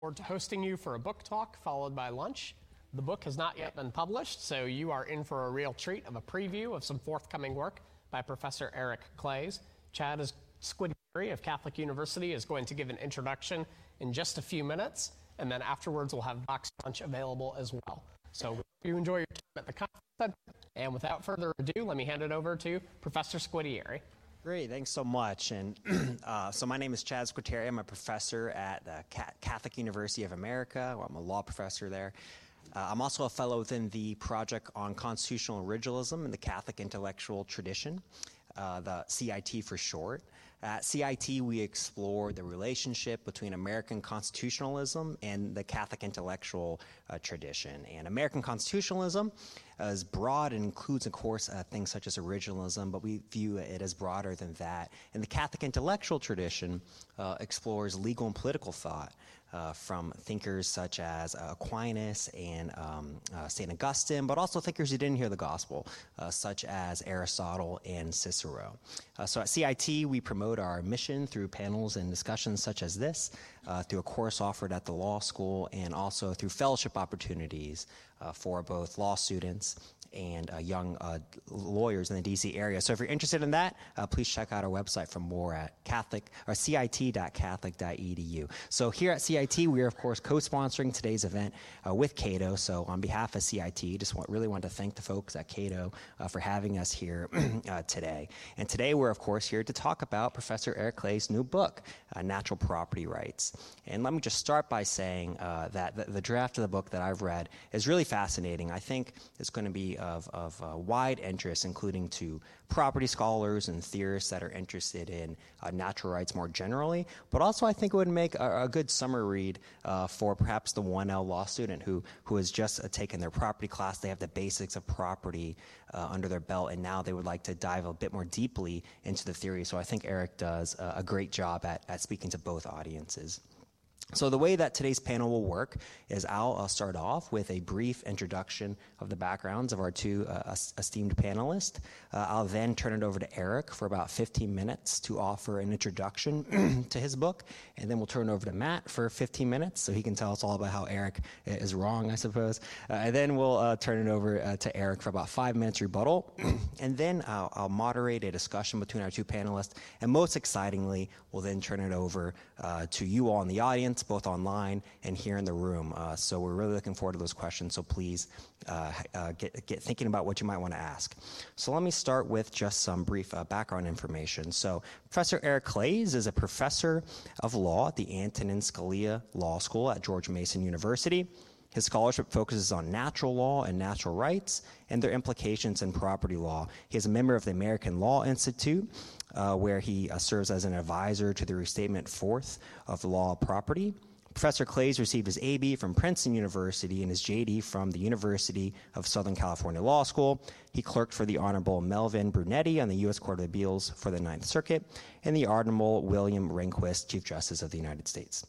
forward to hosting you for a book talk followed by lunch. The book has not yet been published, so you are in for a real treat of a preview of some forthcoming work by Professor Eric Claeys. Chad is Squitieri of Catholic University is going to give an introduction in just a few minutes, and then afterwards we'll have box lunch available as well. So hope you enjoy your time at the conference. And without further ado, let me hand it over to Professor Squitieri. Great, thanks so much. And uh, so my name is Chad Squitieri. I'm a professor at the Catholic University of America. Well, I'm a law professor there. Uh, I'm also a fellow within the Project on Constitutional Originalism in the Catholic Intellectual Tradition, uh, the CIT for short. At CIT, we explore the relationship between American constitutionalism and the Catholic intellectual uh, tradition. And American constitutionalism is broad and includes, of course, uh, things such as originalism, but we view it as broader than that. And the Catholic intellectual tradition uh, explores legal and political thought uh, from thinkers such as uh, Aquinas and um, uh, St. Augustine, but also thinkers who didn't hear the gospel, uh, such as Aristotle and Cicero. So at CIT, we promote our mission through panels and discussions such as this, through a course offered at the law school, and also through fellowship opportunities for both law students and uh, young uh, lawyers in the DC area. So if you're interested in that, uh, please check out our website for more at Catholic or cit.catholic.edu. So here at CIT, we are of course co-sponsoring today's event with Cato. So on behalf of CIT, just want, really want to thank the folks at Cato for having us here today. And today we're of course here to talk about Professor Eric Claeys' new book, Natural Property Rights. And let me just start by saying that the, the, draft of the book that I've read is really fascinating. I think it's going to be of, of uh, wide interest, including to property scholars and theorists that are interested in uh, natural rights more generally. But also, I think it would make a, a good summer read uh, for perhaps the 1L law student who, who has just uh, taken their property class. They have the basics of property uh, under their belt, and now they would like to dive a bit more deeply into the theory. So I think Eric does a great job at, at speaking to both audiences. So, the way that today's panel will work is I'll, start off with a brief introduction of the backgrounds of our two uh, esteemed panelists. Uh, I'll then turn it over to Eric for about 15 minutes to offer an introduction to his book, and then we'll turn it over to Matt for 15 minutes so he can tell us all about how Eric is wrong, I suppose. Uh, and then we'll uh, turn it over uh, to Eric for about five minutes rebuttal, and then I'll, I'll, moderate a discussion between our two panelists, and most excitingly, we'll then turn it over uh, to you all in the audience audience, both online and here in the room. Uh, so we're really looking forward to those questions. So please uh, uh, get, get thinking about what you might want to ask. So let me start with just some brief uh, background information. So Professor Eric Claeys is a professor of law at the Antonin Scalia Law School at George Mason University. His scholarship focuses on natural law and natural rights and their implications in property law. He is a member of the American Law Institute, where he uh, serves as an advisor to the Restatement Fourth of Law Property. Professor Claeys received his AB from Princeton University and his JD from the University of Southern California Law School. He clerked for the Honorable Melvin Brunetti on the U.S. Court of Appeals for the Ninth Circuit and the Honorable William Rehnquist, Chief Justice of the United States.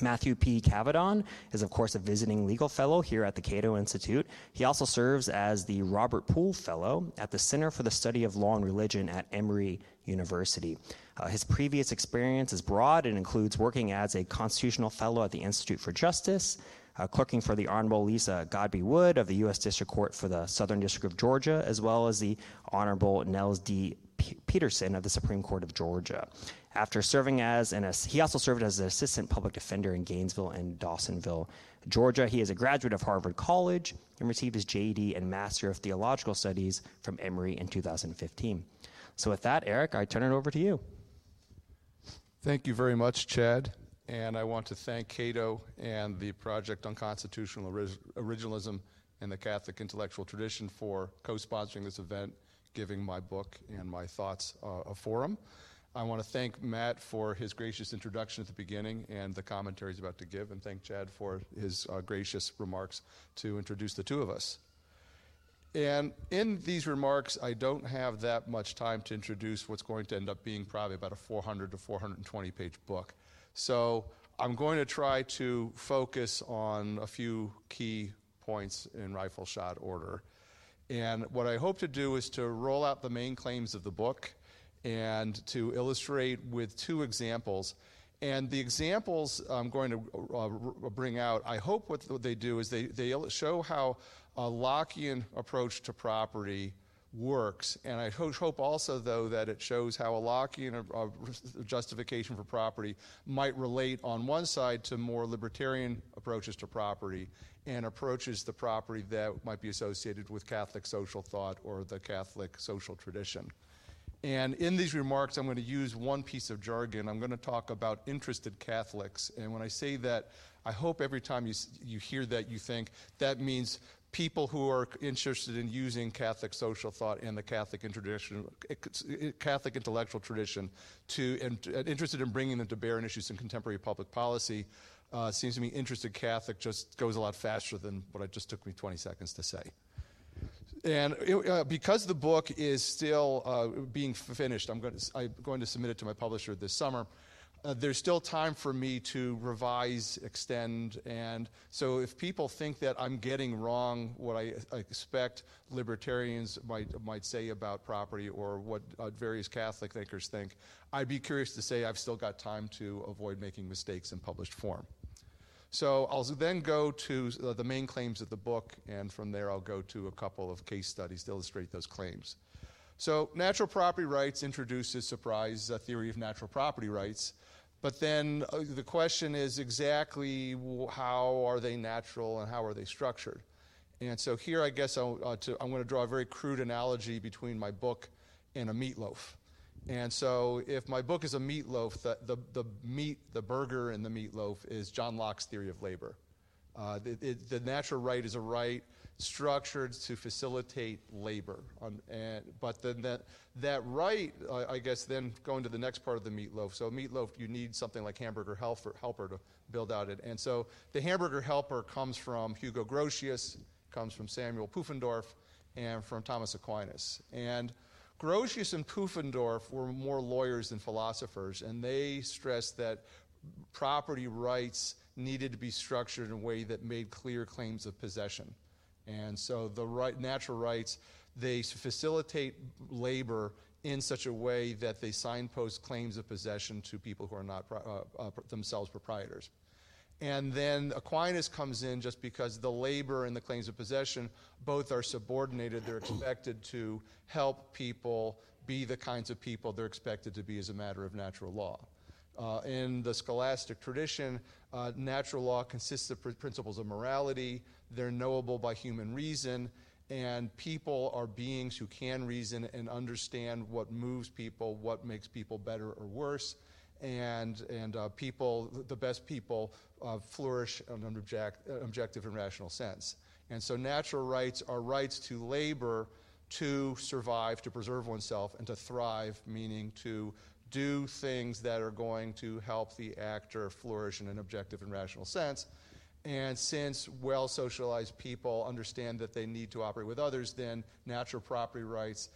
Matthew P. Cavedon is, of course, a visiting legal fellow here at the Cato Institute. He also serves as the Robert Poole Fellow at the Center for the Study of Law and Religion at Emory University. Uh, his previous experience is broad and includes working as a constitutional fellow at the Institute for Justice, uh, clerking for the Honorable Lisa Godbey Wood of the U.S. District Court for the Southern District of Georgia, as well as the Honorable Nels D. P- Peterson of the Supreme Court of Georgia. After serving as an, he also served as an assistant public defender in Gainesville and Dawsonville, Georgia. He is a graduate of Harvard College and received his JD and Master of Theological Studies from Emory in 2015. So, with that, Eric, I turn it over to you. Thank you very much, Chad. And I want to thank Cato and the Project on Constitutional Originalism and the Catholic Intellectual Tradition for co sponsoring this event, giving my book and my thoughts uh, a forum. I want to thank Matt for his gracious introduction at the beginning and the commentary he's about to give, and thank Chad for his uh, gracious remarks to introduce the two of us. And in these remarks, I don't have that much time to introduce what's going to end up being probably about a 400 to 420 page book. So I'm going to try to focus on a few key points in rifle shot order. And what I hope to do is to roll out the main claims of the book and to illustrate with two examples And the examples I'm going to uh, bring out, I hope what they do is they, they show how a Lockean approach to property works. And I hope also, though, that it shows how a Lockean uh, justification for property might relate on one side to more libertarian approaches to property and approaches to property that might be associated with Catholic social thought or the Catholic social tradition. And in these remarks, I'm going to use one piece of jargon. I'm going to talk about interested Catholics. And when I say that, I hope every time you, you hear that, you think that means people who are interested in using Catholic social thought and the Catholic, Catholic intellectual tradition to, and, interested in bringing them to bear on issues in contemporary public policy. Uh, seems to me interested Catholic just goes a lot faster than what it just took me 20 seconds to say. And uh, because the book is still uh, being finished, I'm going, to, I'm going to submit it to my publisher this summer. Uh, there's still time for me to revise, extend, and so if people think that I'm getting wrong what I, I expect libertarians might might say about property or what uh, various Catholic thinkers think, I'd be curious to say I've still got time to avoid making mistakes in published form. So I'll then go to uh, the main claims of the book, and from there I'll go to a couple of case studies to illustrate those claims. So natural property rights introduces surprise a theory of natural property rights, but then uh, the question is exactly how are they natural and how are they structured? And so here I guess to, I'm going to draw a very crude analogy between my book and a meatloaf. And so, if my book is a meatloaf, the, the, the meat, the burger in the meatloaf is John Locke's theory of labor. Uh, it, the natural right is a right structured to facilitate labor. On, and, but then that, that right, I guess, then going to the next part of the meatloaf. So, meatloaf, you need something like hamburger helper, helper to build out it. And so, the hamburger helper comes from Hugo Grotius, comes from Samuel Pufendorf, and from Thomas Aquinas. And Grotius and Pufendorf were more lawyers than philosophers, and they stressed that property rights needed to be structured in a way that made clear claims of possession. And so the right, natural rights, they facilitate labor in such a way that they signpost claims of possession to people who are not uh, uh, themselves proprietors. And then Aquinas comes in just because the labor and the claims of possession both are subordinated. They're expected to help people be the kinds of people they're expected to be as a matter of natural law. Uh, in the scholastic tradition, uh, natural law consists of pr- principles of morality. They're knowable by human reason, and people are beings who can reason and understand what moves people, what makes people better or worse and, and uh, people, the best people, uh, flourish in an object, objective and rational sense. And so natural rights are rights to labor to survive, to preserve oneself, and to thrive, meaning to do things that are going to help the actor flourish in an objective and rational sense. And since well socialized people understand that they need to operate with others, then natural property rights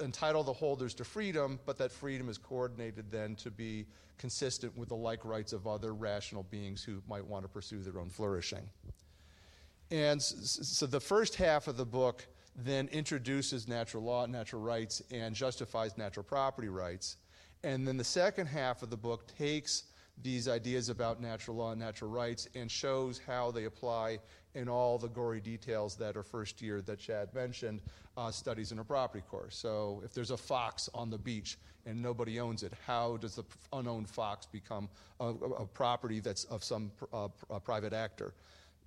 entitle the holders to freedom, but that freedom is coordinated then to be consistent with the like rights of other rational beings who might want to pursue their own flourishing. And so the first half of the book then introduces natural law, and natural rights, and justifies natural property rights. And then the second half of the book takes these ideas about natural law and natural rights and shows how they apply in all the gory details that are first year that Chad mentioned uh, studies in a property course. So if there's a fox on the beach and nobody owns it, how does the unowned fox become a, a property that's of some uh, private actor?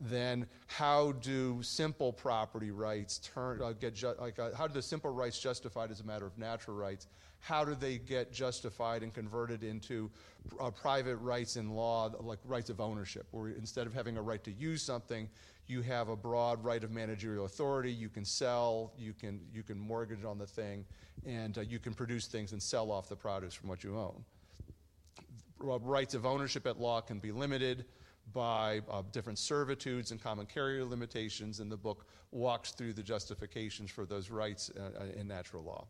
Then how do simple property rights turn uh, get ju- like uh, how do the simple rights justified as a matter of natural rights? How do they get justified and converted into uh, private rights in law, like rights of ownership, where instead of having a right to use something, you have a broad right of managerial authority. You can sell, you can, you can mortgage on the thing, and uh, you can produce things and sell off the produce from what you own. Rights of ownership at law can be limited by uh, different servitudes and common carrier limitations, and the book walks through the justifications for those rights uh, uh in natural law.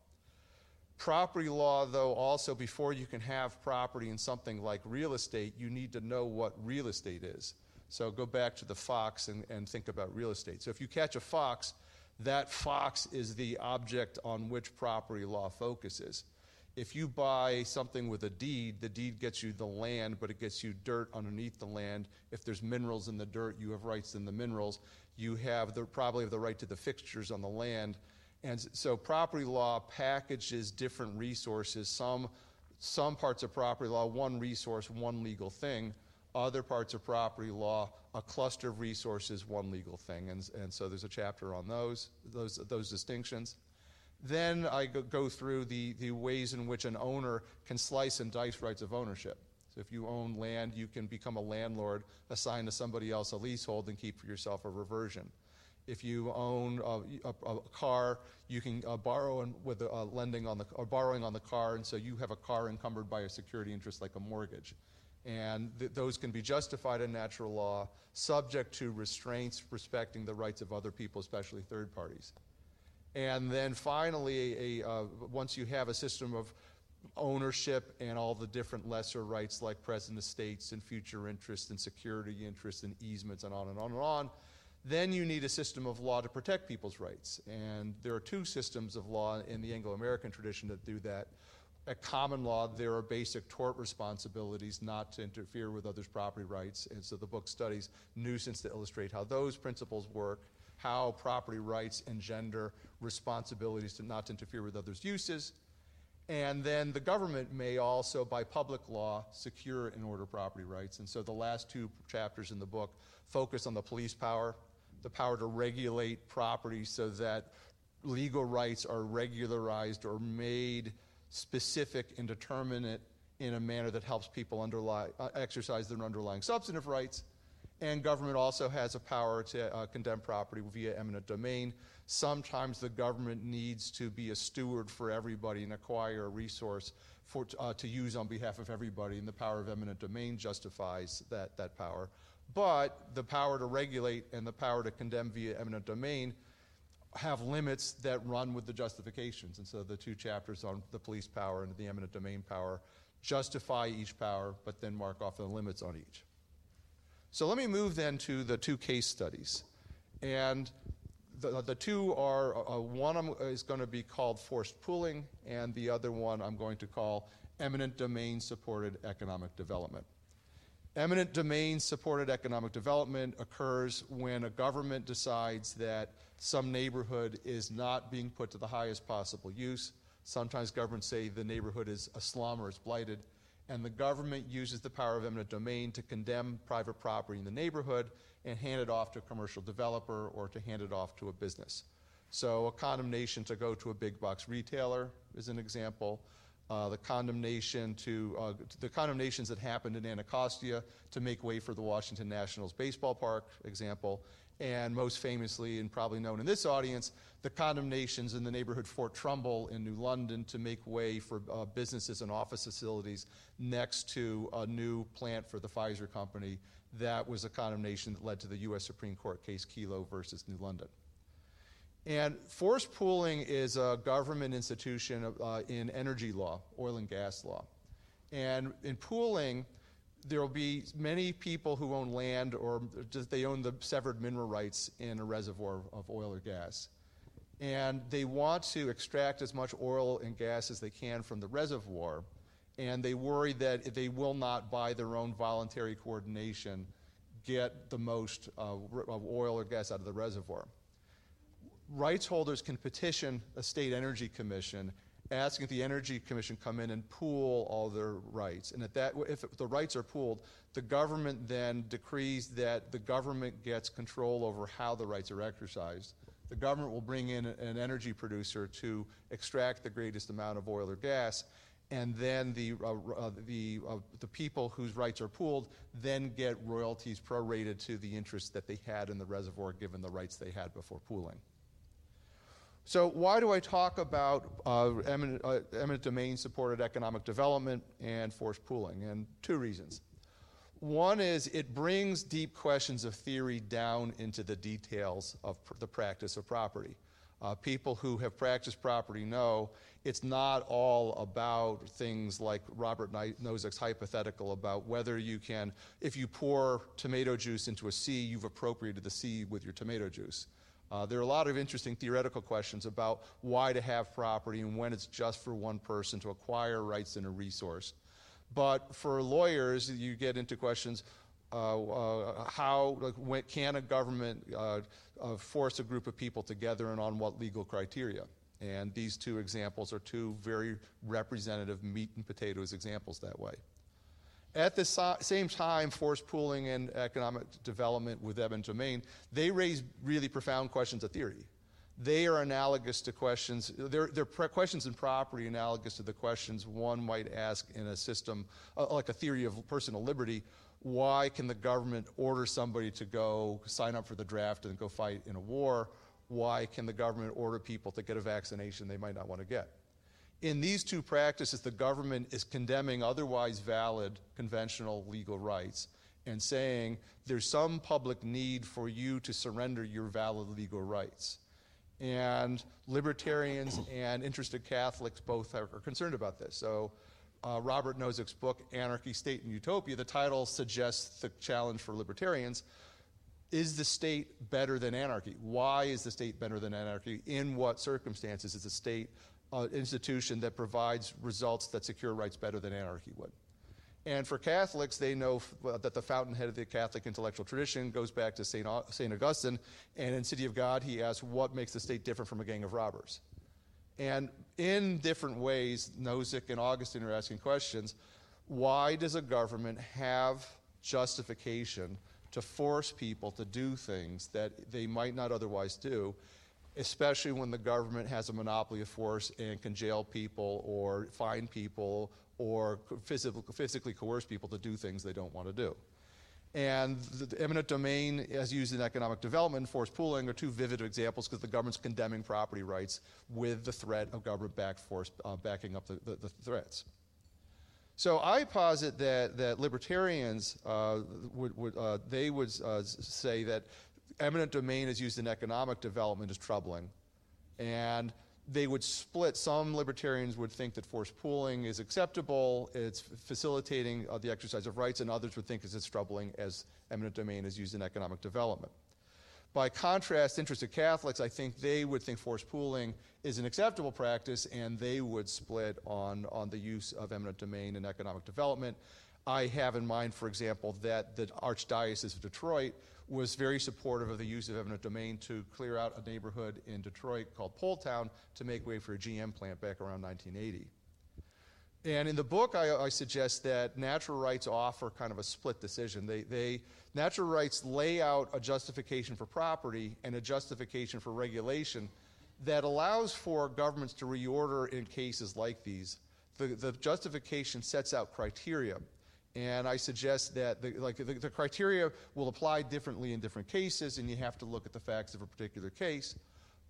Property law, though, also before you can have property in something like real estate, you need to know what real estate is. So go back to the fox and, and think about real estate. So if you catch a fox, that fox is the object on which property law focuses. If you buy something with a deed, the deed gets you the land, but it gets you dirt underneath the land. If there's minerals in the dirt, you have rights in the minerals. You have the, probably have the right to the fixtures on the land. And so property law packages different resources. Some, some parts of property law, one resource, one legal thing. Other parts of property law, a cluster of resources, one legal thing. And, and so there's a chapter on those, those, those distinctions. Then I go through the, the ways in which an owner can slice and dice rights of ownership. So if you own land, you can become a landlord, assign to somebody else a leasehold, and keep for yourself a reversion. If you own a, a, a car, you can uh, borrow and, with uh, lending on the or borrowing on the car, and so you have a car encumbered by a security interest like a mortgage. And th- those can be justified in natural law, subject to restraints respecting the rights of other people, especially third parties. And then finally, a, uh, once you have a system of ownership and all the different lesser rights like present estates and future interests and security interests and easements and on and on and on, then you need a system of law to protect people's rights. And there are two systems of law in the Anglo American tradition that do that. At common law, there are basic tort responsibilities not to interfere with others' property rights. And so the book studies nuisance to illustrate how those principles work how property rights engender responsibilities to not to interfere with others' uses. And then the government may also, by public law, secure and order property rights. And so the last two chapters in the book focus on the police power, the power to regulate property so that legal rights are regularized or made specific and determinate in a manner that helps people uh, exercise their underlying substantive rights. And government also has a power to uh, condemn property via eminent domain. Sometimes the government needs to be a steward for everybody and acquire a resource for, uh, to use on behalf of everybody, and the power of eminent domain justifies that, that power. But the power to regulate and the power to condemn via eminent domain have limits that run with the justifications. And so the two chapters on the police power and the eminent domain power justify each power, but then mark off the limits on each. So let me move then to the two case studies. And the, the two are uh, one is going to be called forced pooling, and the other one I'm going to call eminent domain supported economic development. Eminent domain supported economic development occurs when a government decides that some neighborhood is not being put to the highest possible use. Sometimes governments say the neighborhood is a slum or it's blighted and the government uses the power of eminent domain to condemn private property in the neighborhood and hand it off to a commercial developer or to hand it off to a business. So, a condemnation to go to a big box retailer is an example. Uh, the condemnation to uh, the condemnations that happened in Anacostia to make way for the Washington Nationals baseball park example, and most famously, and probably known in this audience, the condemnations in the neighborhood Fort Trumbull in New London to make way for uh, businesses and office facilities next to a new plant for the Pfizer company. That was a condemnation that led to the U.S. Supreme Court case Kelo versus New London. And forced pooling is a government institution uh, in energy law, oil and gas law. And in pooling, there will be many people who own land or just they own the severed mineral rights in a reservoir of oil or gas. And they want to extract as much oil and gas as they can from the reservoir. And they worry that they will not, by their own voluntary coordination, get the most uh, of oil or gas out of the reservoir. Rights holders can petition a state energy commission asking if the Energy Commission come in and pool all their rights. And at that, if the rights are pooled, the government then decrees that the government gets control over how the rights are exercised. The government will bring in an energy producer to extract the greatest amount of oil or gas, and then the, uh, uh, the, uh, the people whose rights are pooled then get royalties prorated to the interest that they had in the reservoir given the rights they had before pooling. So, why do I talk about uh, eminent, uh, eminent domain supported economic development and forced pooling? And two reasons. One is it brings deep questions of theory down into the details of pr- the practice of property. Uh, people who have practiced property know it's not all about things like Robert Nozick's hypothetical about whether you can, if you pour tomato juice into a sea, you've appropriated the sea with your tomato juice Uh, there are a lot of interesting theoretical questions about why to have property and when it's just for one person to acquire rights in a resource. But for lawyers, you get into questions uh, uh, how like, when, can a government uh, uh, force a group of people together and on what legal criteria? And these two examples are two very representative meat and potatoes examples that way. At the so- same time, forced pooling and economic development with eminent domain, they raise really profound questions of theory. They are analogous to questions, they're, they're pre- questions in property analogous to the questions one might ask in a system, uh, like a theory of personal liberty. Why can the government order somebody to go sign up for the draft and go fight in a war? Why can the government order people to get a vaccination they might not want to get? In these two practices, the government is condemning otherwise valid conventional legal rights and saying there's some public need for you to surrender your valid legal rights. And libertarians and interested Catholics both are, concerned about this. So, uh, Robert Nozick's book, Anarchy, State, and Utopia, the title suggests the challenge for libertarians. Is the state better than anarchy? Why is the state better than anarchy? In what circumstances is the state uh, institution that provides results that secure rights better than anarchy would. And for Catholics, they know f- that the fountainhead of the Catholic intellectual tradition goes back to St. St. Augustine. And in City of God, he asks, What makes the state different from a gang of robbers? And in different ways, Nozick and Augustine are asking questions. Why does a government have justification to force people to do things that they might not otherwise do? Especially when the government has a monopoly of force and can jail people or fine people or physically, coerce people to do things they don't want to do. And the eminent domain, as used in economic development, forced pooling are two vivid examples because the government's condemning property rights with the threat of government-backed force uh, backing up the, the, the, threats. So I posit that, that libertarians uh, would, would uh, they would uh, say that eminent domain is used in economic development is troubling. And they would split. Some libertarians would think that forced pooling is acceptable, it's facilitating uh, the exercise of rights, and others would think it's troubling as eminent domain is used in economic development. By contrast, interested Catholics, I think they would think forced pooling is an acceptable practice, and they would split on, on the use of eminent domain in economic development. I have in mind, for example, that the Archdiocese of Detroit was very supportive of the use of eminent domain to clear out a neighborhood in Detroit called Poletown to make way for a GM plant back around 1980. And in the book, I, I, suggest that natural rights offer kind of a split decision. They, they, natural rights lay out a justification for property and a justification for regulation that allows for governments to reorder in cases like these. The, the justification sets out criteria and I suggest that the, like, the, the, criteria will apply differently in different cases, and you have to look at the facts of a particular case.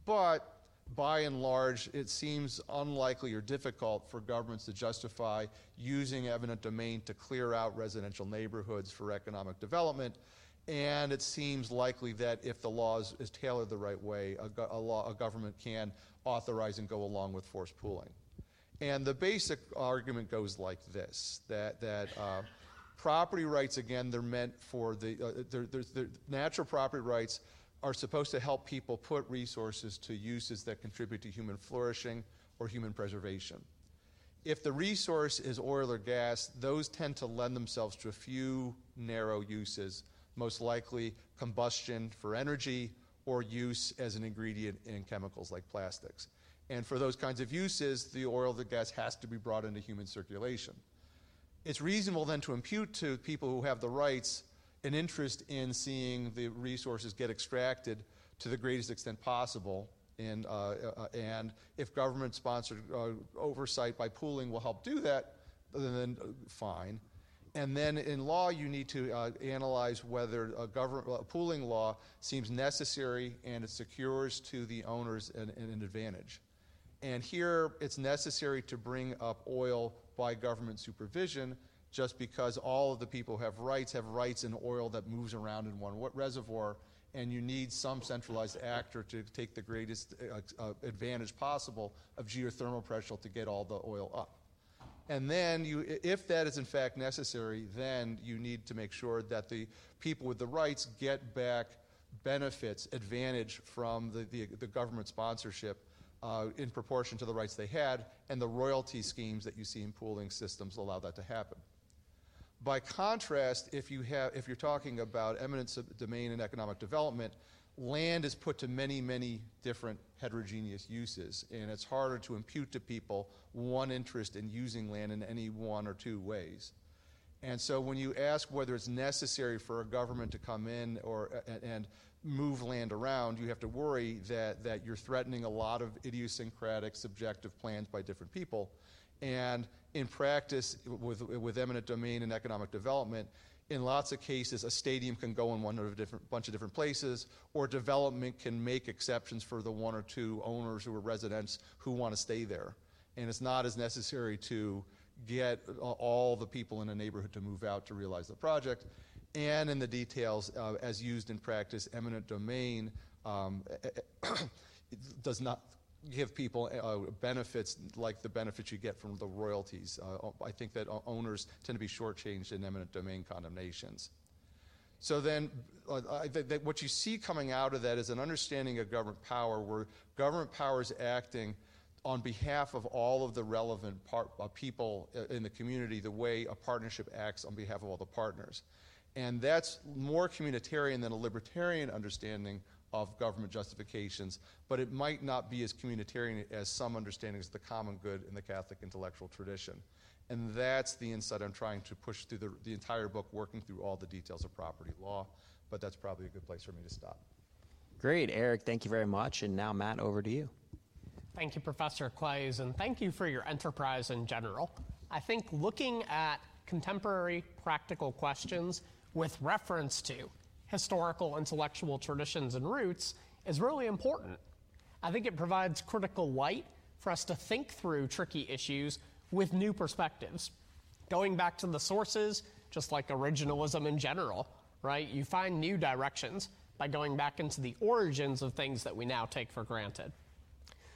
But by and large, it seems unlikely or difficult for governments to justify using eminent domain to clear out residential neighborhoods for economic development. And it seems likely that if the law is, is tailored the right way, a, a, law, a government can authorize and go along with forced pooling. And the basic argument goes like this that, that uh, property rights, again, they're meant for the, uh, they're, they're, they're, natural property rights are supposed to help people put resources to uses that contribute to human flourishing or human preservation. If the resource is oil or gas, those tend to lend themselves to a few narrow uses, most likely combustion for energy or use as an ingredient in chemicals like plastics. And for those kinds of uses, the oil, the gas has to be brought into human circulation. It's reasonable then to impute to people who have the rights an interest in seeing the resources get extracted to the greatest extent possible. And, uh, uh, and if government sponsored uh, oversight by pooling will help do that, then uh, fine. And then in law, you need to uh, analyze whether a, government, pooling law seems necessary and it secures to the owners an, an advantage. And here it's necessary to bring up oil by government supervision just because all of the people who have rights have rights in oil that moves around in one reservoir, and you need some centralized actor to take the greatest uh, uh, advantage possible of geothermal pressure to get all the oil up. And then, you, if that is in fact necessary, then you need to make sure that the people with the rights get back benefits, advantage from the, the, the government sponsorship uh, in proportion to the rights they had, and the royalty schemes that you see in pooling systems allow that to happen. By contrast, if, you have, if you're talking about eminent domain and economic development, land is put to many, many different heterogeneous uses, and it's harder to impute to people one interest in using land in any one or two ways. And so when you ask whether it's necessary for a government to come in or, and move land around, you have to worry that, that you're threatening a lot of idiosyncratic, subjective plans by different people. And in practice, with, with eminent domain and economic development, in lots of cases, a stadium can go in one of a different bunch of different places, or development can make exceptions for the one or two owners who are residents who want to stay there. And it's not as necessary to get all the people in a neighborhood to move out to realize the project. And in the details, uh, as used in practice, eminent domain um, does not give people uh, benefits like the benefits you get from the royalties. Uh, I think that owners tend to be shortchanged in eminent domain condemnations. So then, uh, what you see coming out of that is an understanding of government power, where government power is acting on behalf of all of the relevant part, uh, people uh, in the community, the way a partnership acts on behalf of all the partners. And that's more communitarian than a libertarian understanding of government justifications, but it might not be as communitarian as some understandings of the common good in the Catholic intellectual tradition. And that's the insight I'm trying to push through the, the entire book, working through all the details of property law. But that's probably a good place for me to stop. Great, Eric. Thank you very much. And now, Matt, over to you. Thank you, Professor Claeys, and thank you for your enterprise in general. I think looking at contemporary practical questions with reference to historical intellectual traditions and roots is really important. I think it provides critical light for us to think through tricky issues with new perspectives. Going back to the sources, just like originalism in general, right? You find new directions by going back into the origins of things that we now take for granted.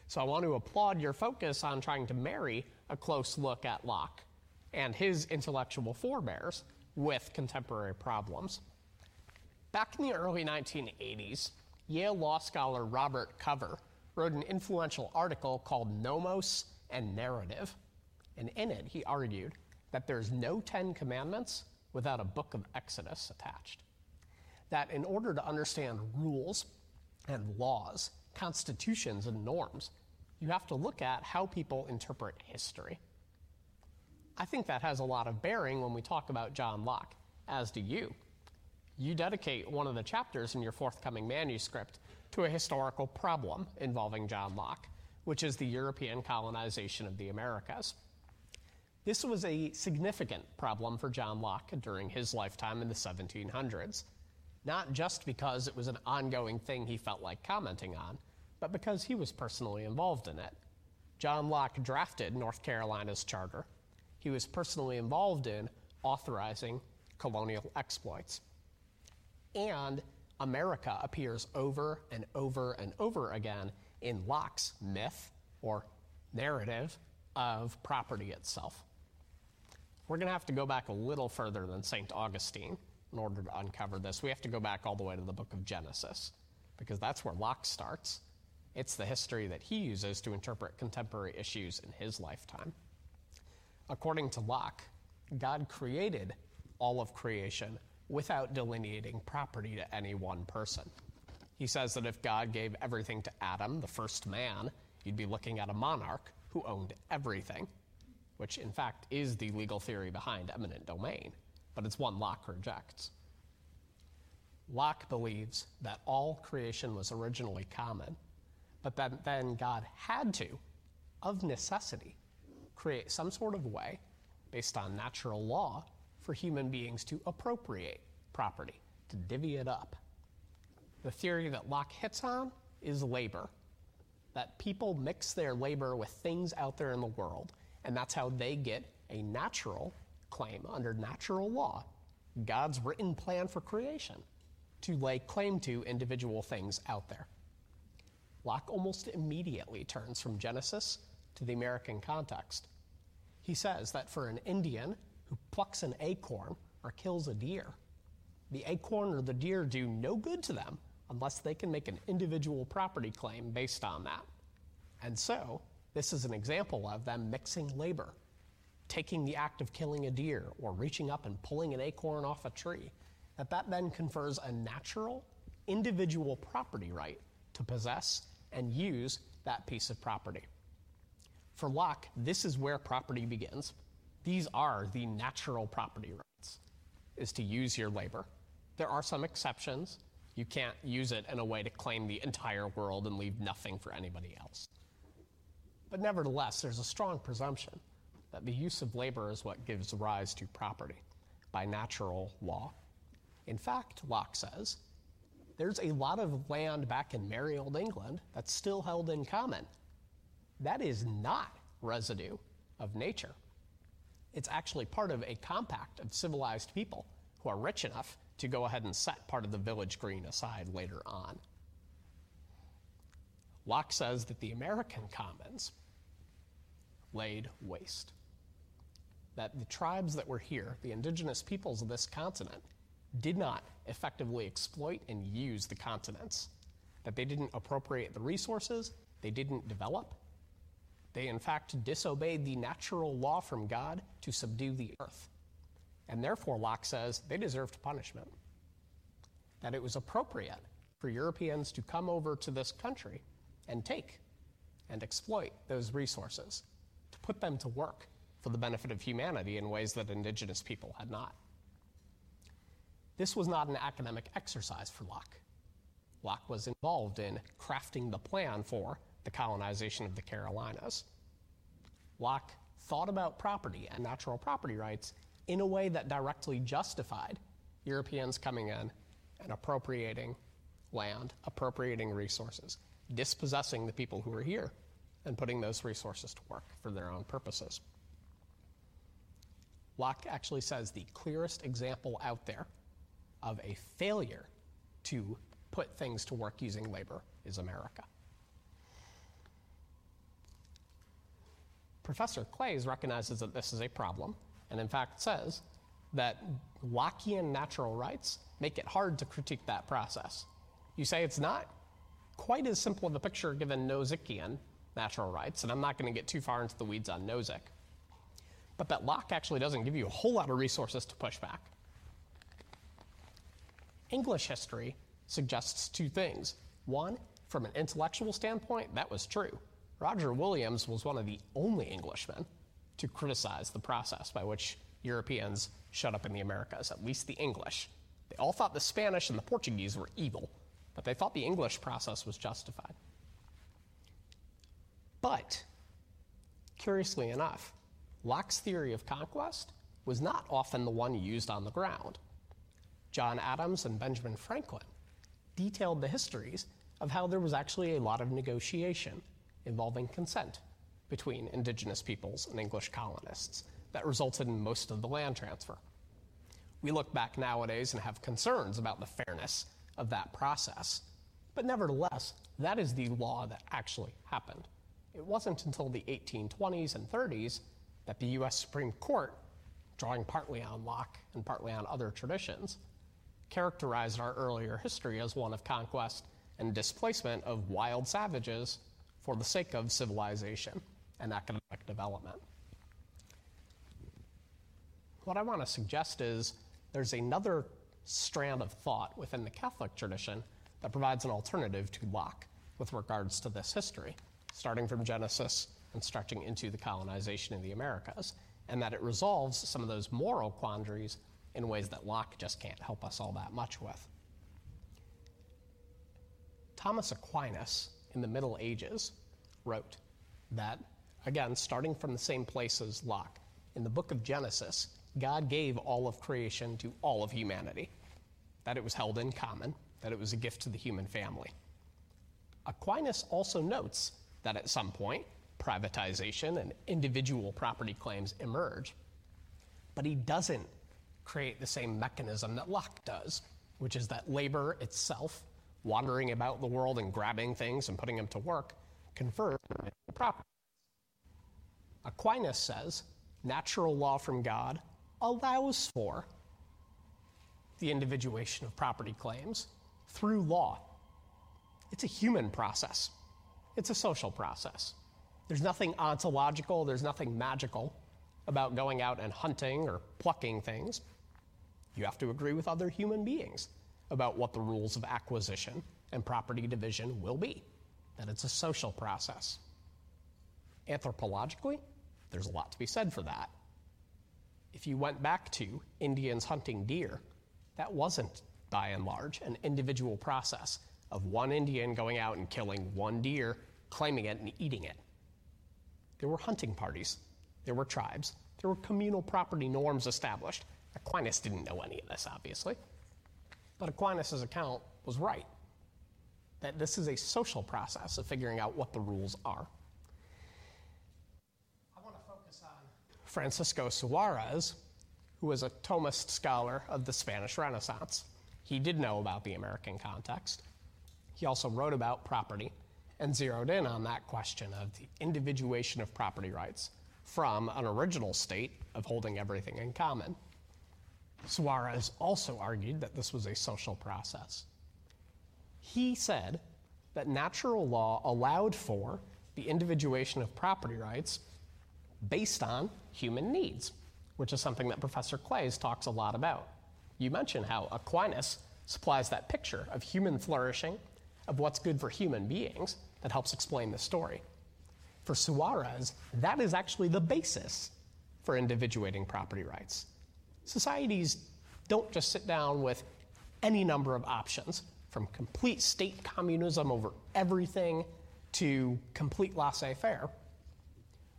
So I want to applaud your focus on trying to marry a close look at Locke and his intellectual forebears with contemporary problems. Back in the early 1980s, Yale law scholar Robert Cover wrote an influential article called Nomos and Narrative. And in it, he argued that there's no Ten Commandments without a book of Exodus attached. That in order to understand rules and laws, constitutions and norms, you have to look at how people interpret history. I think that has a lot of bearing when we talk about John Locke, as do you. You dedicate one of the chapters in your forthcoming manuscript to a historical problem involving John Locke, which is the European colonization of the Americas. This was a significant problem for John Locke during his lifetime in the 1700s, not just because it was an ongoing thing he felt like commenting on, but because he was personally involved in it. John Locke drafted North Carolina's charter. He was personally involved in authorizing colonial exploits. And America appears over and over and over again in Locke's myth or narrative of property itself. We're going to have to go back a little further than St. Augustine in order to uncover this. We have to go back all the way to the book of Genesis because that's where Locke starts. It's the history that he uses to interpret contemporary issues in his lifetime. According to Locke, God created all of creation without delineating property to any one person. He says that if God gave everything to Adam, the first man, you'd be looking at a monarch who owned everything, which in fact is the legal theory behind eminent domain, but it's one Locke rejects. Locke believes that all creation was originally common but that then God had to, of necessity, create some sort of way, based on natural law, for human beings to appropriate property, to divvy it up. The theory that Locke hits on is labor, that people mix their labor with things out there in the world, and that's how they get a natural claim under natural law, God's written plan for creation, to lay claim to individual things out there. Locke almost immediately turns from Genesis to the American context. He says that for an Indian who plucks an acorn or kills a deer, the acorn or the deer do no good to them unless they can make an individual property claim based on that. And so, this is an example of them mixing labor, taking the act of killing a deer or reaching up and pulling an acorn off a tree, that that then confers a natural individual property right to possess and use that piece of property. For Locke, this is where property begins. These are the natural property rights, is to use your labor. There are some exceptions. You can't use it in a way to claim the entire world and leave nothing for anybody else. But nevertheless, there's a strong presumption that the use of labor is what gives rise to property by natural law. In fact, Locke says, there's a lot of land back in merry old England that's still held in common. That is not residue of nature. It's actually part of a compact of civilized people who are rich enough to go ahead and set part of the village green aside later on. Locke says that the American commons laid waste. That the tribes that were here, the indigenous peoples of this continent, did not effectively exploit and use the continents. That they didn't appropriate the resources, they didn't develop. They, in fact, disobeyed the natural law from God to subdue the earth. And therefore, Locke says they deserved punishment. That it was appropriate for Europeans to come over to this country and take and exploit those resources, to put them to work for the benefit of humanity in ways that indigenous people had not. This was not an academic exercise for Locke. Locke was involved in crafting the plan for the colonization of the Carolinas. Locke thought about property and natural property rights in a way that directly justified Europeans coming in and appropriating land, appropriating resources, dispossessing the people who were here, and putting those resources to work for their own purposes. Locke actually says the clearest example out there of a failure to put things to work using labor is America. Professor Claeys recognizes that this is a problem, and in fact says that Lockean natural rights make it hard to critique that process. You say it's not quite as simple of a picture given Nozickian natural rights, and I'm not going to get too far into the weeds on Nozick, but that Locke actually doesn't give you a whole lot of resources to push back. English history suggests two things. One, from an intellectual standpoint, that was true. Roger Williams was one of the only Englishmen to criticize the process by which Europeans showed up in the Americas, at least the English. They all thought the Spanish and the Portuguese were evil, but they thought the English process was justified. But, curiously enough, Locke's theory of conquest was not often the one used on the ground. John Adams and Benjamin Franklin detailed the histories of how there was actually a lot of negotiation involving consent between indigenous peoples and English colonists that resulted in most of the land transfer. We look back nowadays and have concerns about the fairness of that process, but nevertheless, that is the law that actually happened. It wasn't until the 1820s and 30s that the US Supreme Court, drawing partly on Locke and partly on other traditions, characterized our earlier history as one of conquest and displacement of wild savages for the sake of civilization and economic development. What I want to suggest is there's another strand of thought within the Catholic tradition that provides an alternative to Locke with regards to this history, starting from Genesis and stretching into the colonization of the Americas, and that it resolves some of those moral quandaries in ways that Locke just can't help us all that much with. Thomas Aquinas in the Middle Ages wrote that, again, starting from the same place as Locke, in the book of Genesis, God gave all of creation to all of humanity, that it was held in common, that it was a gift to the human family. Aquinas also notes that at some point, privatization and individual property claims emerge, but he doesn't create the same mechanism that Locke does, which is that labor itself, wandering about the world and grabbing things and putting them to work, confers property. Aquinas says natural law from God allows for the individuation of property claims through law It's a human process, it's a social process. There's nothing ontological, there's nothing magical about going out and hunting or plucking things. You have to agree with other human beings about what the rules of acquisition and property division will be, that it's a social process. Anthropologically, there's a lot to be said for that. If you went back to Indians hunting deer, that wasn't, by and large, an individual process of one Indian going out and killing one deer, claiming it, and eating it. There were hunting parties, there were tribes, there were communal property norms established. Aquinas didn't know any of this, obviously. But Aquinas' account was right that this is a social process of figuring out what the rules are. I want to focus on Francisco Suarez, who was a Thomist scholar of the Spanish Renaissance. He did know about the American context. He also wrote about property and zeroed in on that question of the individuation of property rights from an original state of holding everything in common. Suarez also argued that this was a social process. He said that natural law allowed for the individuation of property rights based on human needs, which is something that Professor Claeys talks a lot about. You mentioned how Aquinas supplies that picture of human flourishing, of what's good for human beings, that helps explain the story. For Suarez, that is actually the basis for individuating property rights. Societies don't just sit down with any number of options, from complete state communism over everything to complete laissez faire.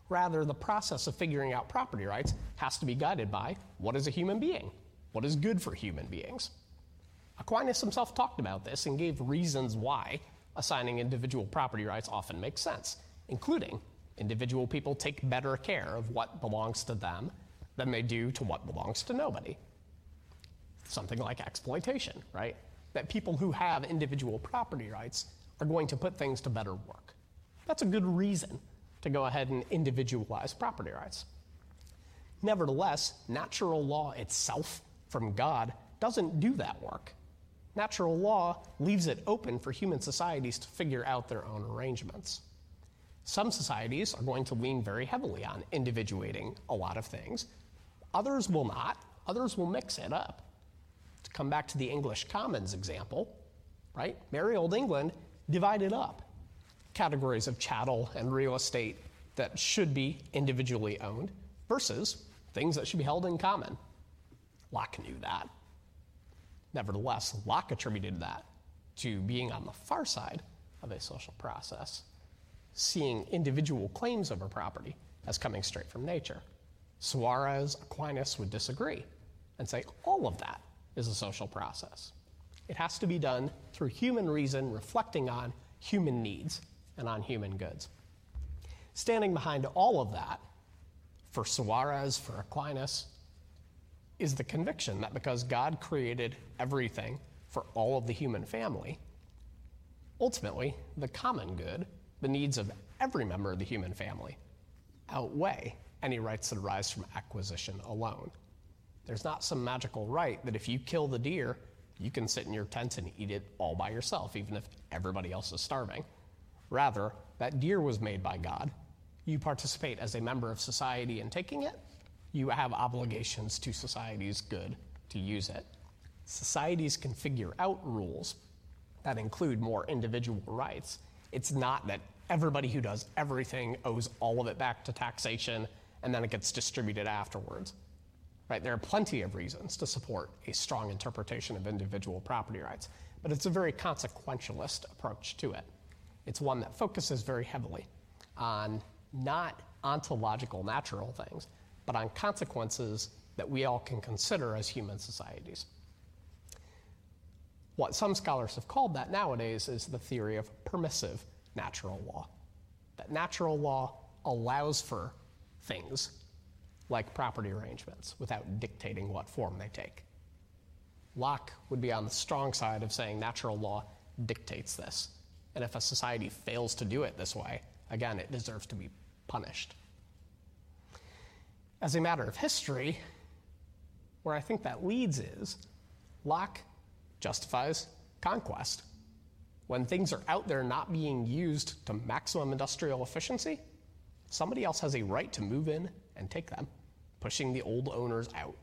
Rather, the process of figuring out property rights has to be guided by what is a human being? What is good for human beings? Aquinas himself talked about this and gave reasons why assigning individual property rights often makes sense including individual people take better care of what belongs to them than they do to what belongs to nobody. Something like exploitation, right? That people who have individual property rights are going to put things to better work. That's a good reason to go ahead and individualize property rights. Nevertheless, natural law itself from God doesn't do that work. Natural law leaves it open for human societies to figure out their own arrangements. Some societies are going to lean very heavily on individuating a lot of things. Others will not. Others will mix it up. To come back to the English Commons example, right? Merry old England divided up categories of chattel and real estate that should be individually owned versus things that should be held in common. Locke knew that. Nevertheless, Locke attributed that to being on the far side of a social process seeing individual claims over property as coming straight from nature. Suarez, Aquinas would disagree and say all of that is a social process. It has to be done through human reason, reflecting on human needs and on human goods. Standing behind all of that, for Suarez, for Aquinas, is the conviction that because God created everything for all of the human family, ultimately, the common good the needs of every member of the human family outweigh any rights that arise from acquisition alone. There's not some magical right that if you kill the deer, you can sit in your tent and eat it all by yourself, even if everybody else is starving. Rather, that deer was made by God. You participate as a member of society in taking it. You have obligations to society's good to use it. Societies can figure out rules that include more individual rights it's not that everybody who does everything owes all of it back to taxation and then it gets distributed afterwards. Right? There are plenty of reasons to support a strong interpretation of individual property rights, but it's a very consequentialist approach to it. It's one that focuses very heavily on not ontological natural things, but on consequences that we all can consider as human societies. What some scholars have called that nowadays is the theory of permissive natural law. That natural law allows for things like property arrangements without dictating what form they take. Locke would be on the strong side of saying natural law dictates this. And if a society fails to do it this way, again, it deserves to be punished. As a matter of history, where I think that leads is Locke justifies conquest. when things are out there not being used to maximum industrial efficiency, somebody else has a right to move in and take them, pushing the old owners out.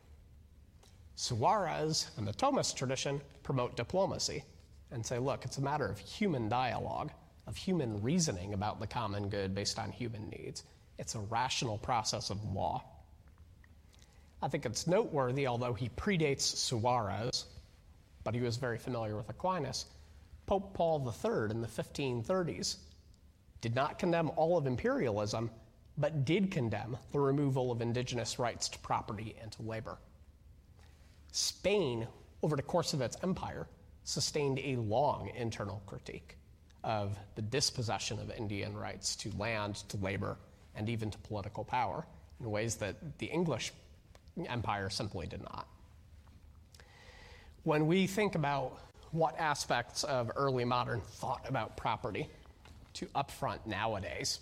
Suarez and the Thomist tradition promote diplomacy and say, look, it's a matter of human dialogue, of human reasoning about the common good based on human needs. It's a rational process of law. I think it's noteworthy, although he predates Suarez, but he was very familiar with Aquinas. Pope Paul III in the 1530s did not condemn all of imperialism, but did condemn the removal of indigenous rights to property and to labor. Spain, over the course of its empire, sustained a long internal critique of the dispossession of Indian rights to land, to labor, and even to political power in ways that the English empire simply did not. When we think about what aspects of early modern thought about property to upfront nowadays,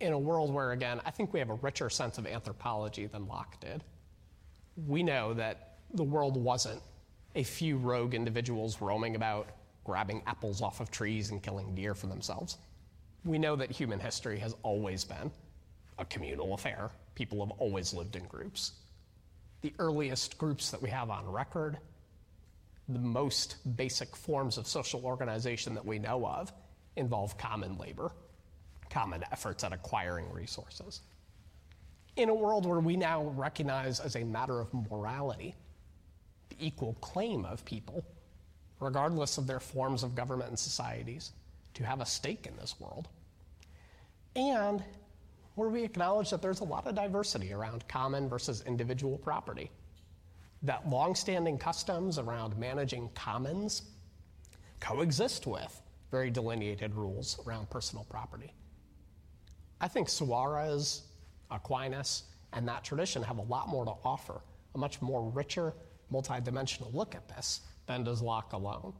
in a world where, again, I think we have a richer sense of anthropology than Locke did, we know that the world wasn't a few rogue individuals roaming about, grabbing apples off of trees and killing deer for themselves. We know that human history has always been a communal affair. People have always lived in groups. The earliest groups that we have on record, the most basic forms of social organization that we know of, involve common labor, common efforts at acquiring resources. In a world where we now recognize as a matter of morality the equal claim of people, regardless of their forms of government and societies, to have a stake in this world. And where we acknowledge that there's a lot of diversity around common versus individual property. That longstanding customs around managing commons coexist with very delineated rules around personal property. I think Suarez, Aquinas, and that tradition have a lot more to offer, a much more richer, multidimensional look at this than does Locke alone.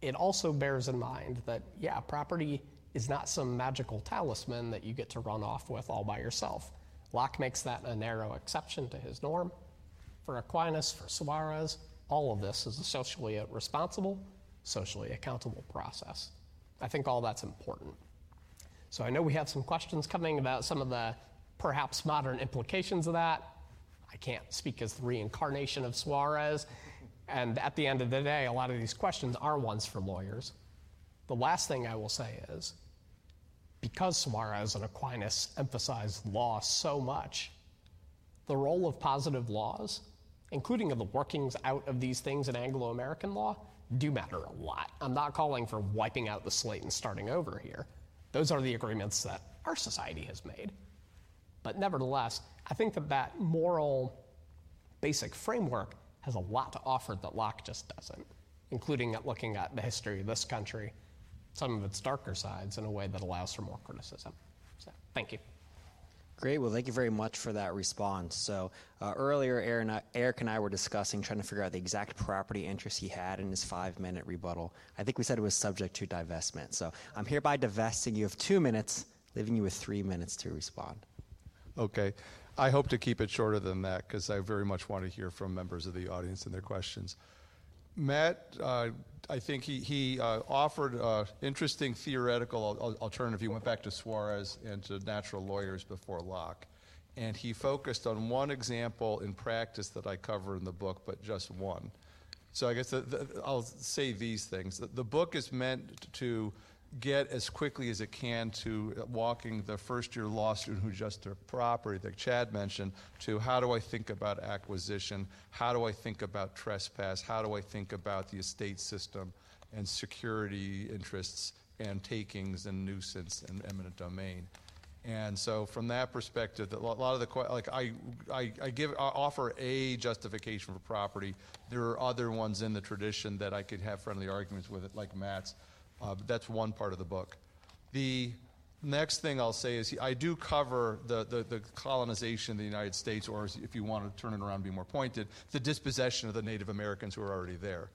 It also bears in mind that, yeah, property is not some magical talisman that you get to run off with all by yourself. Locke makes that a narrow exception to his norm. For Aquinas, for Suarez, all of this is a socially responsible, socially accountable process. I think all that's important. So I know we have some questions coming about some of the perhaps modern implications of that. I can't speak as the reincarnation of Suarez. And at the end of the day, a lot of these questions are ones for lawyers. The last thing I will say is because Suarez and Aquinas emphasize law so much, the role of positive laws, including of the workings out of these things in Anglo American law, do matter a lot. I'm not calling for wiping out the slate and starting over here. Those are the agreements that our society has made. But nevertheless, I think that that moral basic framework has a lot to offer that Locke just doesn't, including at looking at the history of this country, some of its darker sides, in a way that allows for more criticism. So, thank you. Great. Well, thank you very much for that response. So uh, earlier, Aaron, Eric and I were discussing trying to figure out the exact property interest he had in his five-minute rebuttal. I think we said it was subject to divestment. So I'm hereby divesting you of two minutes, leaving you with three minutes to respond. Okay. I hope to keep it shorter than that because I very much want to hear from members of the audience and their questions. Matt, uh, I think he, he uh, offered uh, interesting theoretical alternative. He went back to Suarez and to natural lawyers before Locke. And he focused on one example in practice that I cover in the book, but just one. So I guess the, the, I'll say these things. The, the book is meant to get as quickly as it can to walking the first year law student who just took property that Chad mentioned to how do I think about acquisition? How do I think about trespass? How do I think about the estate system and security interests and takings and nuisance and eminent domain? And so, from that perspective, a lot of the like I, I, I give I offer a justification for property. There are other ones in the tradition that I could have friendly arguments with, it, like Matt's. Uh, that's one part of the book. The next thing I'll say is I do cover the, the, the, colonization of the United States, or if you want to turn it around and be more pointed, the dispossession of the Native Americans who are already there.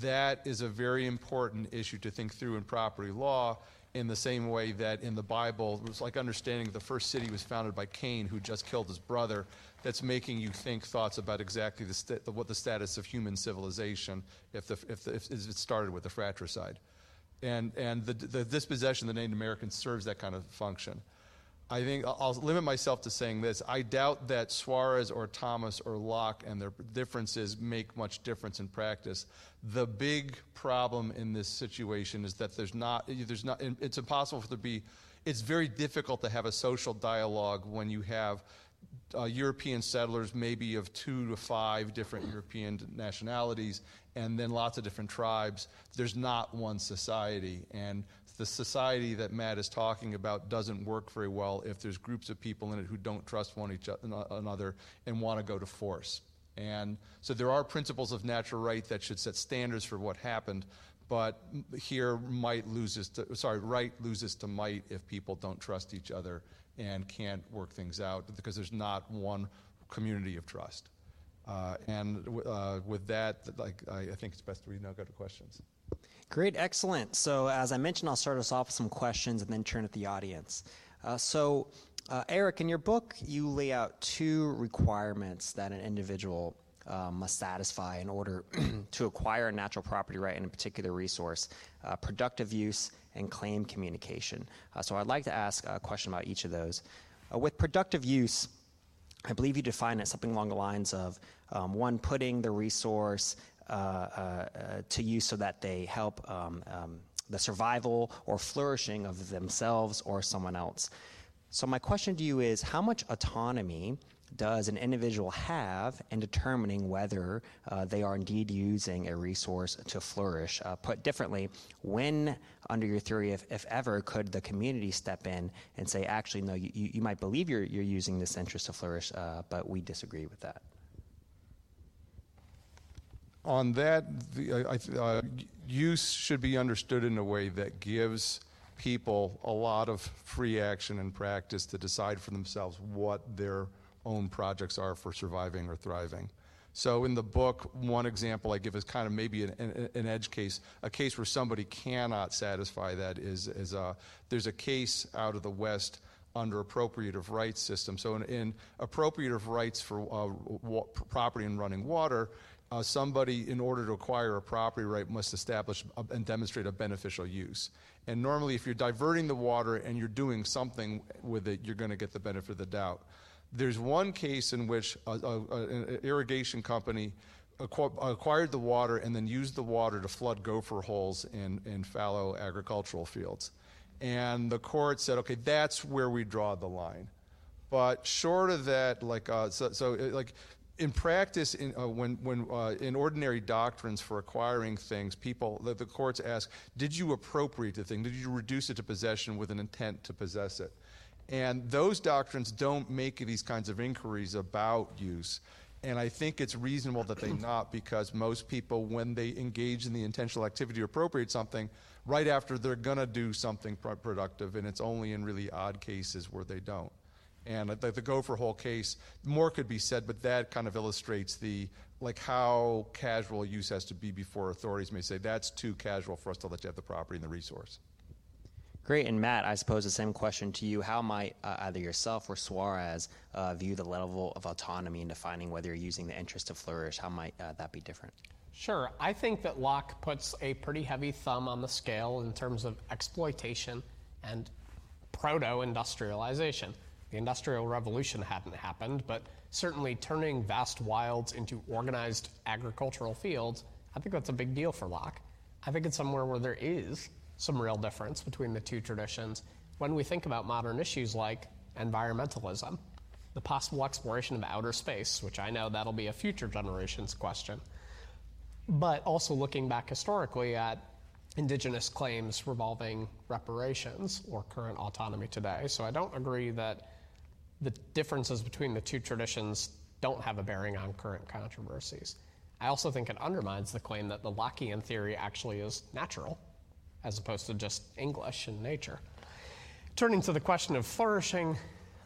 That is a very important issue to think through in property law. in the same way that in the Bible, it was like understanding the first city was founded by Cain, who just killed his brother. That's making you think thoughts about exactly the what the status of human civilization if, the, if, the, if it started with the fratricide. And, and the, the dispossession of the Native Americans serves that kind of function. I think I'll limit myself to saying this. I doubt that Suarez or Thomas or Locke and their differences make much difference in practice. The big problem in this situation is that there's not, there's not, it's impossible for there to be, it's very difficult to have a social dialogue when you have uh, European settlers, maybe of two to five different European nationalities, and then lots of different tribes. There's not one society. And the society that Matt is talking about doesn't work very well if there's groups of people in it who don't trust one each another and want to go to force. And so there are principles of natural right that should set standards for what happened, but here might loses to, sorry, right loses to might if people don't trust each other and can't work things out because there's not one community of trust. Uh, and uh, with that, like, I, I think it's best we now go to questions. Great, excellent. So, as I mentioned, I'll start us off with some questions and then turn to the audience. Uh, so, uh, Eric, in your book, you lay out two requirements that an individual uh, must satisfy in order to acquire a natural property right in a particular resource uh, productive use and claim communication. Uh, so, I'd like to ask a question about each of those. Uh, with productive use, I believe you define it something along the lines of um, one, putting the resource uh, uh, to use so that they help um, um, the survival or flourishing of themselves or someone else. So, my question to you is how much autonomy does an individual have in determining whether uh, they are indeed using a resource to flourish? Uh, put differently, when, under your theory, if, if, ever, could the community step in and say, actually, no, you, you might believe you're, you're using this interest to flourish, uh, but we disagree with that? on that, the, uh, use should be understood in a way that gives people a lot of free action and practice to decide for themselves what their own projects are for surviving or thriving. So in the book, one example I give is kind of maybe an, an, an edge case. A case where somebody cannot satisfy that is, is uh, there's a case out of the West under appropriative rights system. So in, in appropriative rights for uh, property and running water, uh, somebody, in order to acquire a property right, must establish a, and demonstrate a beneficial use. And normally, if you're diverting the water and you're doing something with it, you're going to get the benefit of the doubt. There's one case in which a, a, an irrigation company acquired the water and then used the water to flood gopher holes in, in fallow agricultural fields. And the court said, okay, that's where we draw the line. But short of that, like, uh, so, so, like, in practice, in, uh, when, when uh, in ordinary doctrines for acquiring things, people, the, the, courts ask, did you appropriate the thing? Did you reduce it to possession with an intent to possess it? And those doctrines don't make these kinds of inquiries about use. And I think it's reasonable that they not, because most people, when they engage in the intentional activity to appropriate something, right after they're going to do something productive, and it's only in really odd cases where they don't. And the, the gopher hole case, more could be said, but that kind of illustrates the like how casual use has to be before authorities may say that's too casual for us to let you have the property and the resource. Great. And Matt, I suppose the same question to you. How might uh, either yourself or Suarez uh, view the level of autonomy in defining whether you're using the interest to flourish? How might uh, that be different? Sure. I think that Locke puts a pretty heavy thumb on the scale in terms of exploitation and proto industrialization. The Industrial Revolution hadn't happened, but certainly turning vast wilds into organized agricultural fields, I think that's a big deal for Locke. I think it's somewhere where there is some real difference between the two traditions when we think about modern issues like environmentalism, the possible exploration of outer space, which I know that'll be a future generation's question, but also looking back historically at indigenous claims revolving reparations or current autonomy today. So I don't agree that the differences between the two traditions don't have a bearing on current controversies. I also think it undermines the claim that the Lockean theory actually is natural, as opposed to just English and nature. Turning to the question of flourishing,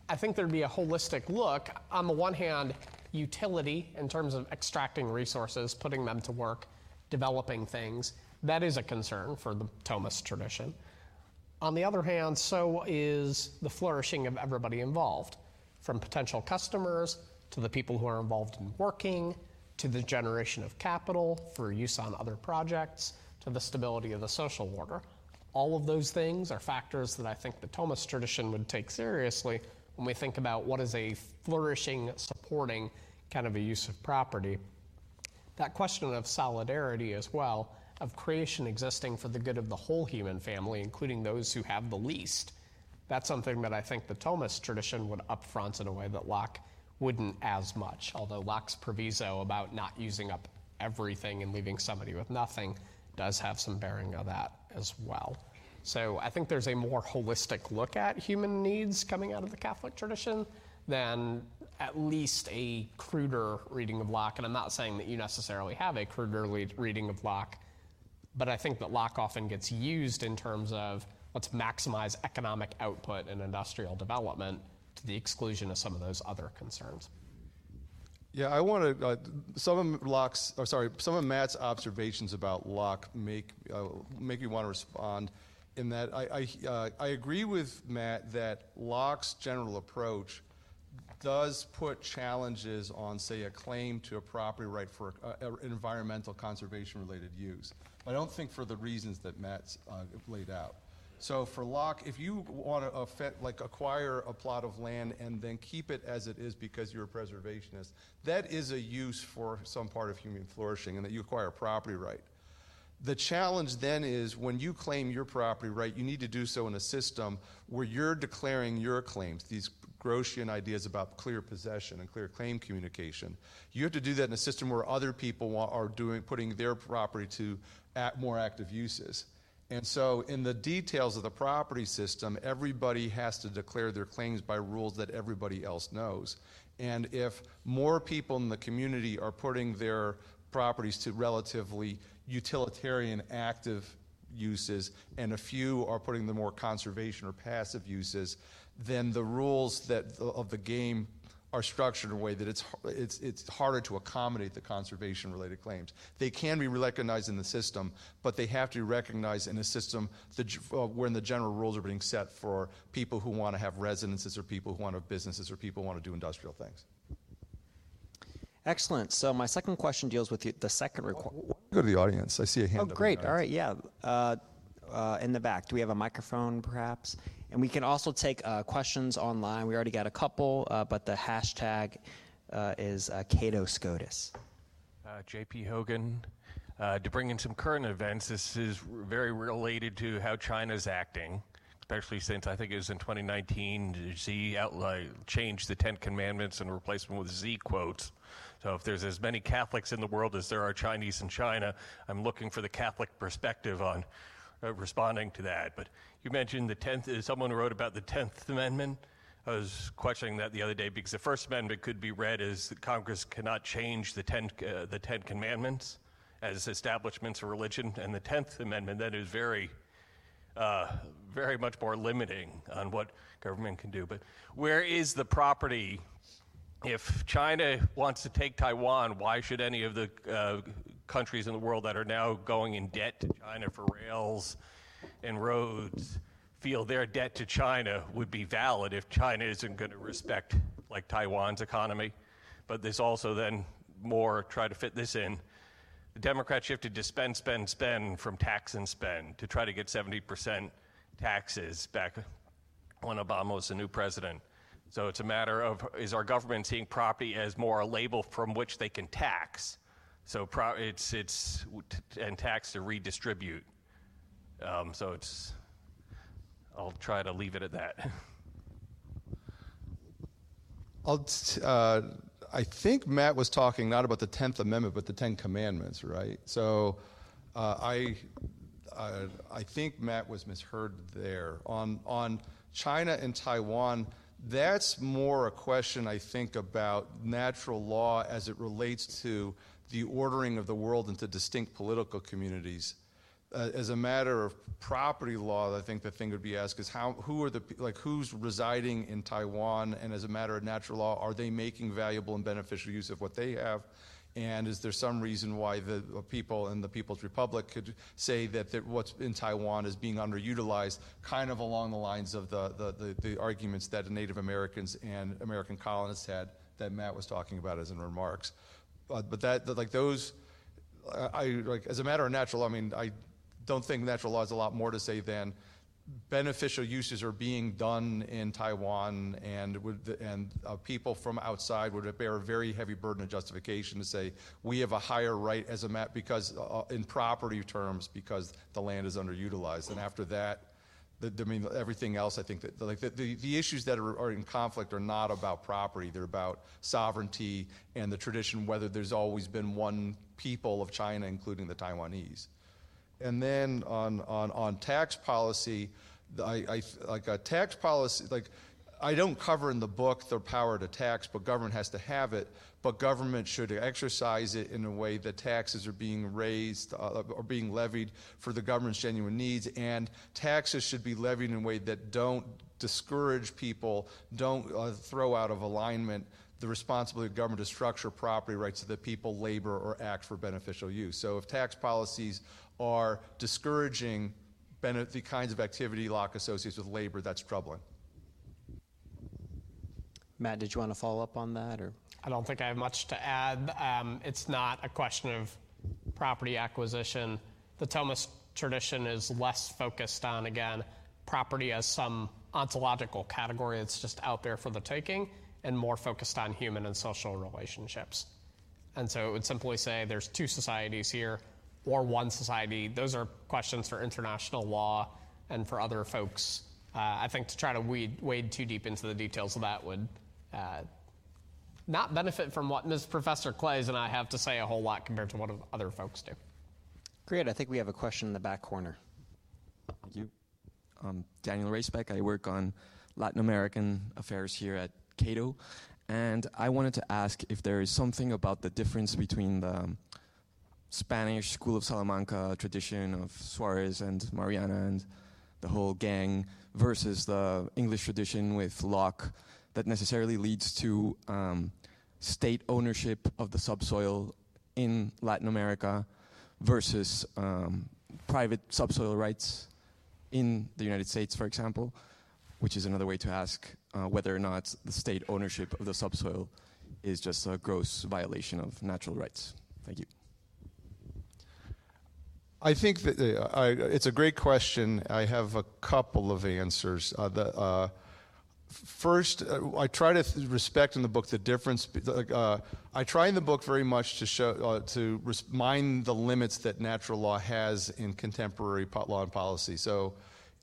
I think there'd be a holistic look. On the one hand, utility in terms of extracting resources, putting them to work, developing things. That is a concern for the Thomist tradition. On the other hand, so is the flourishing of everybody involved, from potential customers to the people who are involved in working, to the generation of capital for use on other projects, to the stability of the social order. All of those things are factors that I think the Thomist tradition would take seriously when we think about what is a flourishing, supporting kind of a use of property. That question of solidarity as well, of creation existing for the good of the whole human family, including those who have the least, that's something that I think the Thomist tradition would upfront in a way that Locke wouldn't as much. Although Locke's proviso about not using up everything and leaving somebody with nothing does have some bearing of that as well. So I think there's a more holistic look at human needs coming out of the Catholic tradition than at least a cruder reading of Locke. And I'm not saying that you necessarily have a cruder reading of Locke, but I think that Locke often gets used in terms of let's maximize economic output and industrial development to the exclusion of some of those other concerns. Yeah, I want to. Uh, some of Locke's, or sorry, some of Matt's observations about Locke make uh, make me want to respond. In that, I I, uh, I agree with Matt that Locke's general approach does put challenges on, say, a claim to a property right for an environmental conservation related use. I don't think for the reasons that Matt's uh, laid out. So for Locke, if you want to like acquire a plot of land and then keep it as it is because you're a preservationist, that is a use for some part of human flourishing and that you acquire property right. The challenge then is when you claim your property right, you need to do so in a system where you're declaring your claims, these Grotian ideas about clear possession and clear claim communication. You have to do that in a system where other people are doing, putting their property to more active uses. And so, in the details of the property system, everybody has to declare their claims by rules that everybody else knows. And if more people in the community are putting their properties to relatively utilitarian active uses, and a few are putting the more conservation or passive uses, then the rules that, of the game are structured in a way that it's, it's, it's harder to accommodate the conservation related claims. They can be recognized in the system, but they have to be recognized in a system that, uh, when the general rules are being set for people who want to have residences or people who want to have businesses or people who want to do industrial things. Excellent. So my second question deals with the, the second requirement. Go to the audience. I see a hand. Oh, great. All right. Yeah. Uh, uh, in the back. Do we have a microphone, perhaps? And we can also take uh, questions online. We already got a couple, uh, but the hashtag uh, is uh, Cato SCOTUS. Uh, JP Hogan. Uh, to bring in some current events, this is very related to how China's acting, especially since I think it was in 2019, Xi changed the Ten Commandments and replaced them with Xi quotes. So if there's as many Catholics in the world as there are Chinese in China, I'm looking for the Catholic perspective on uh, responding to that. But you mentioned the 10th, uh, someone wrote about the 10th Amendment. I was questioning that the other day because the First Amendment could be read as Congress cannot change the Ten, uh, the ten Commandments as establishments of religion, and the Tenth Amendment then is very, uh, very much more limiting on what government can do. But where is the property? If China wants to take Taiwan, why should any of the uh, countries in the world that are now going in debt to China for rails and roads feel their debt to China would be valid if China isn't going to respect like Taiwan's economy. But there's also then more try to fit this in. The Democrats shifted to spend, spend, spend from tax and spend to try to get 70% taxes back when Obama was the new president. So it's a matter of is our government seeing property as more a label from which they can tax so pro- it's it's and tax to redistribute. Um, so it's. I'll try to leave it at that. I'll t- uh, I think Matt was talking not about the Tenth Amendment, but the Ten Commandments, right? So uh, I, uh, I think Matt was misheard there. On, on China and Taiwan, that's more a question, I think, about natural law as it relates to the ordering of the world into distinct political communities. Uh, as a matter of property law, I think the thing would be asked is how, who are the, like, who's residing in Taiwan, and as a matter of natural law, are they making valuable and beneficial use of what they have? And is there some reason why the people in the People's Republic could say that the, what's in Taiwan is being underutilized, kind of along the lines of the, the, the, the arguments that Native Americans and American colonists had that Matt was talking about as in remarks. Uh, but that, like those, I, like as a matter of natural I mean, I don't think natural law has a lot more to say than beneficial uses are being done in Taiwan, and would, and uh, people from outside would bear a very heavy burden of justification to say we have a higher right as a map because uh, in property terms because the land is underutilized, and after that. The, I mean, everything else. I think that like the, the, the issues that are, are, in conflict are not about property. They're about sovereignty and the tradition. Whether there's always been one people of China, including the Taiwanese. And then on, on, on tax policy, I, I, like a tax policy, like I don't cover in the book the power to tax, but government has to have it. But government should exercise it in a way that taxes are being raised uh, or being levied for the government's genuine needs, and taxes should be levied in a way that don't discourage people, don't uh, throw out of alignment the responsibility of government to structure property rights so that people labor or act for beneficial use. So if tax policies are discouraging the kinds of activity Locke associates with labor, that's troubling. Matt, did you want to follow up on that, or? I don't think I have much to add. Um, it's not a question of property acquisition. The Thomist tradition is less focused on, again, property as some ontological category that's just out there for the taking, and more focused on human and social relationships. And so it would simply say there's two societies here or one society, those are questions for international law and for other folks. Uh, I think to try to wade, wade, too deep into the details of that would uh, not benefit from what Ms. Professor Claeys and I have to say a whole lot compared to what other folks do. Great. I think we have a question in the back corner. Thank you. Um, Daniel Raisbeck. I work on Latin American affairs here at Cato. And I wanted to ask if there is something about the difference between the Spanish School of Salamanca tradition of Suarez and Mariana and the whole gang versus the English tradition with Locke that necessarily leads to um, state ownership of the subsoil in Latin America versus um, private subsoil rights in the United States, for example, which is another way to ask uh, whether or not the state ownership of the subsoil is just a gross violation of natural rights. Thank you. I think that uh, I, it's a great question. I have a couple of answers. Uh, the, uh, first, uh, I try to respect in the book the difference. Uh, I try in the book very much to show uh, to mind the limits that natural law has in contemporary law and policy. So,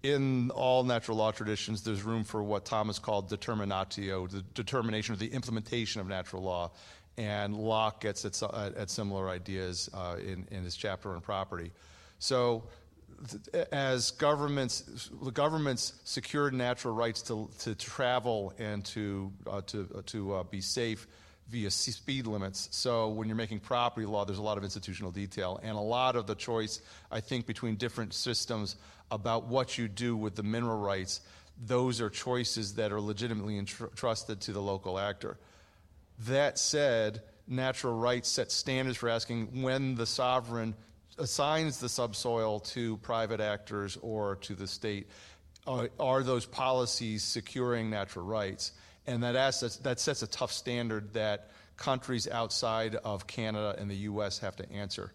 in all natural law traditions, there's room for what Thomas called determinatio, the determination or the implementation of natural law and Locke gets at, at similar ideas uh, in, in his chapter on property. So, as governments, the governments secured natural rights to, to travel and to, uh, to, uh, to uh, be safe via speed limits. So, when you're making property law, there's a lot of institutional detail, and a lot of the choice, I think, between different systems about what you do with the mineral rights. Those are choices that are legitimately entrusted to the local actor. That said, natural rights set standards for asking when the sovereign assigns the subsoil to private actors or to the state. Uh, are those policies securing natural rights? And that, assets, that sets a tough standard that countries outside of Canada and the U.S. have to answer.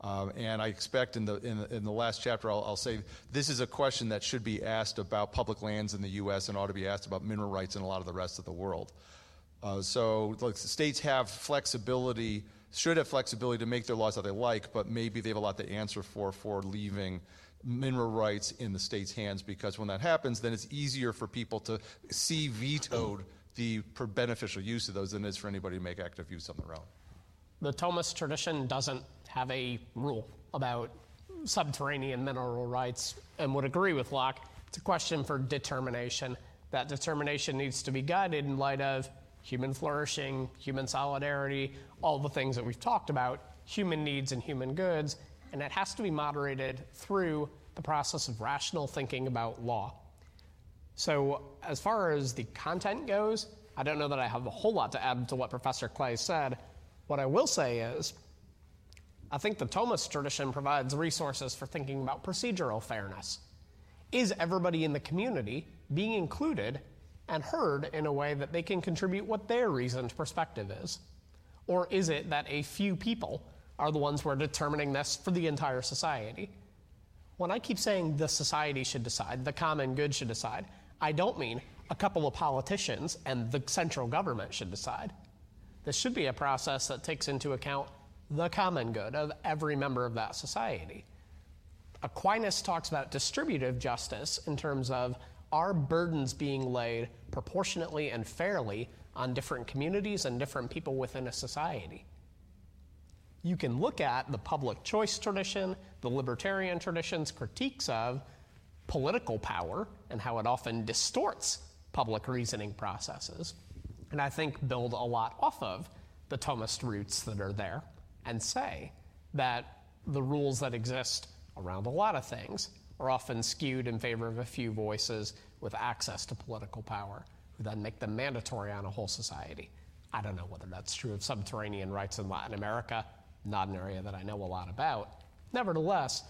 Um, and I expect in the, in the, in the last chapter, I'll, I'll, say this is a question that should be asked about public lands in the U.S. and ought to be asked about mineral rights in a lot of the rest of the world. Uh, so like, states have flexibility, should have flexibility to make their laws how they like, but maybe they have a lot to answer for for leaving mineral rights in the state's hands because when that happens, then it's easier for people to see vetoed the beneficial use of those than it is for anybody to make active use on their own. The Thomist tradition doesn't have a rule about subterranean mineral rights and would agree with Locke. It's a question for determination. That determination needs to be guided in light of human flourishing, human solidarity, all the things that we've talked about, human needs and human goods, and it has to be moderated through the process of rational thinking about law. So, as far as the content goes, I don't know that I have a whole lot to add to what Professor Claeys said. What I will say is, I think the Thomist tradition provides resources for thinking about procedural fairness. Is everybody in the community being included and heard in a way that they can contribute what their reasoned perspective is? Or is it that a few people are the ones who are determining this for the entire society? When I keep saying the society should decide, the common good should decide, I don't mean a couple of politicians and the central government should decide. This should be a process that takes into account the common good of every member of that society. Aquinas talks about distributive justice in terms of are burdens being laid proportionately and fairly on different communities and different people within a society. You can look at the public choice tradition, the libertarian tradition's critiques of political power and how it often distorts public reasoning processes, and I think build a lot off of the Thomist roots that are there and say that the rules that exist around a lot of things are often skewed in favor of a few voices with access to political power, who then make them mandatory on a whole society. I don't know whether that's true of subterranean rights in Latin America, not an area that I know a lot about. Nevertheless,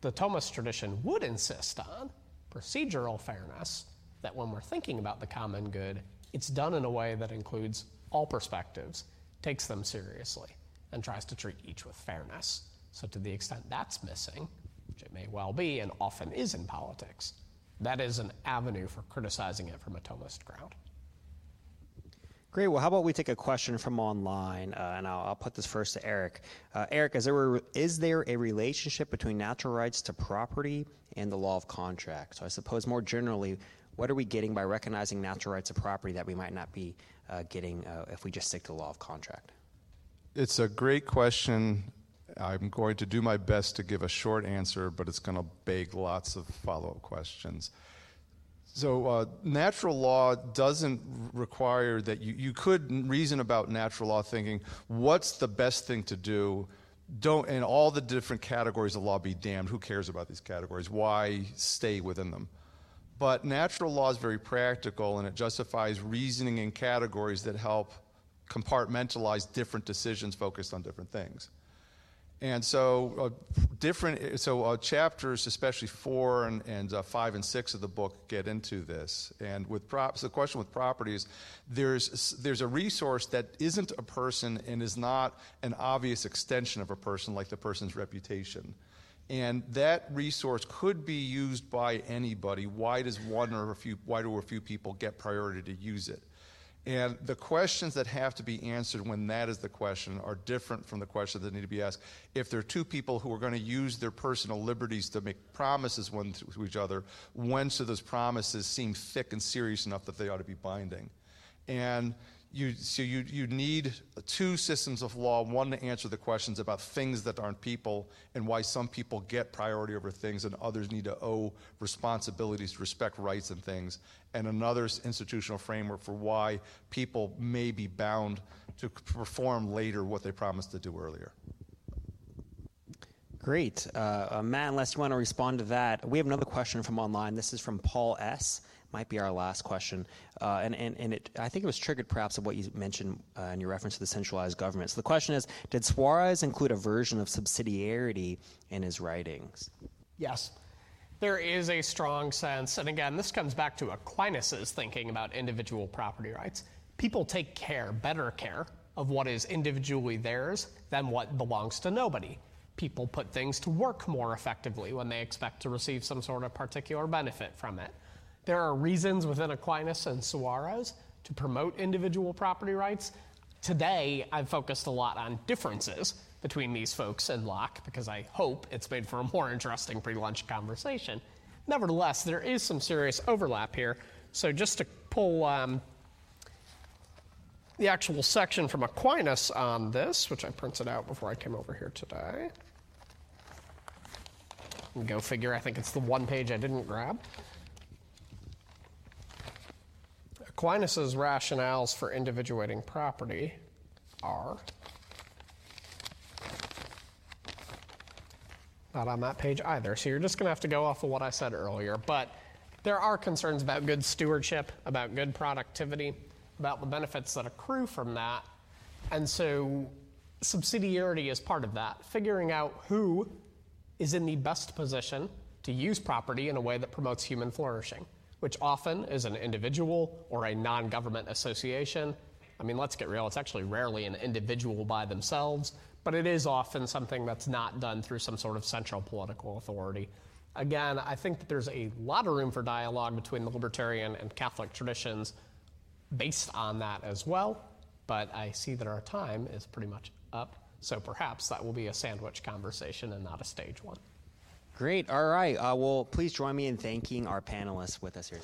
the Thomist tradition would insist on procedural fairness, that when we're thinking about the common good, it's done in a way that includes all perspectives, takes them seriously, and tries to treat each with fairness. So, to the extent that's missing, which it may well be and often is in politics, that is an avenue for criticizing it from a Thomist ground. Great. Well, how about we take a question from online, uh, and I'll, I'll, put this first to Eric. Uh, Eric, is there, a, is there a relationship between natural rights to property and the law of contract? So, I suppose more generally, what are we getting by recognizing natural rights of property that we might not be uh, getting uh, if we just stick to the law of contract? It's a great question. I'm going to do my best to give a short answer, but it's going to beg lots of follow up questions. So, uh, natural law doesn't require that you, you could reason about natural law thinking, what's the best thing to do? Don't, in all the different categories of law, be damned. Who cares about these categories? Why stay within them? But natural law is very practical and it justifies reasoning in categories that help compartmentalize different decisions focused on different things. And so, uh, different so uh, chapters, especially four and, and uh, five and six of the book, get into this. And with prop, so the question with properties, there's there's a resource that isn't a person and is not an obvious extension of a person, like the person's reputation. And that resource could be used by anybody. Why does one or a few why do a few people get priority to use it? And the questions that have to be answered when that is the question are different from the questions that need to be asked. If there are two people who are going to use their personal liberties to make promises one to each other, when should those promises seem thick and serious enough that they ought to be binding? And you, so you, you need two systems of law one to answer the questions about things that aren't people and why some people get priority over things and others need to owe responsibilities respect rights and things and another institutional framework for why people may be bound to perform later what they promised to do earlier. Great. Uh, uh, matt unless you want to respond to that we have another question from online. This is from paul s might be our last question. Uh, and and, and it, I think it was triggered perhaps of what you mentioned uh, in your reference to the centralized government. So the question is Did Suarez include a version of subsidiarity in his writings? Yes. There is a strong sense, and again, this comes back to Aquinas' thinking about individual property rights. People take care, better care, of what is individually theirs than what belongs to nobody. People put things to work more effectively when they expect to receive some sort of particular benefit from it. There are reasons within Aquinas and Suarez to promote individual property rights. Today, I've focused a lot on differences between these folks and Locke because I hope it's made for a more interesting pre lunch conversation. Nevertheless, there is some serious overlap here. So, just to pull um, the actual section from Aquinas on this, which I printed out before I came over here today. Go figure, I think it's the one page I didn't grab. Aquinas' rationales for individuating property are not on that page either. So you're just going to have to go off of what I said earlier. But there are concerns about good stewardship, about good productivity, about the benefits that accrue from that. And so subsidiarity is part of that, figuring out who is in the best position to use property in a way that promotes human flourishing, which often is an individual or a non government association. I mean, let's get real, it's actually rarely an individual by themselves, but it is often something that's not done through some sort of central political authority. Again, I think that there's a lot of room for dialogue between the libertarian and Catholic traditions based on that as well, but I see that our time is pretty much up, so perhaps that will be a sandwich conversation and not a stage one. Great. All right. Uh, well, please join me in thanking our panelists with us here.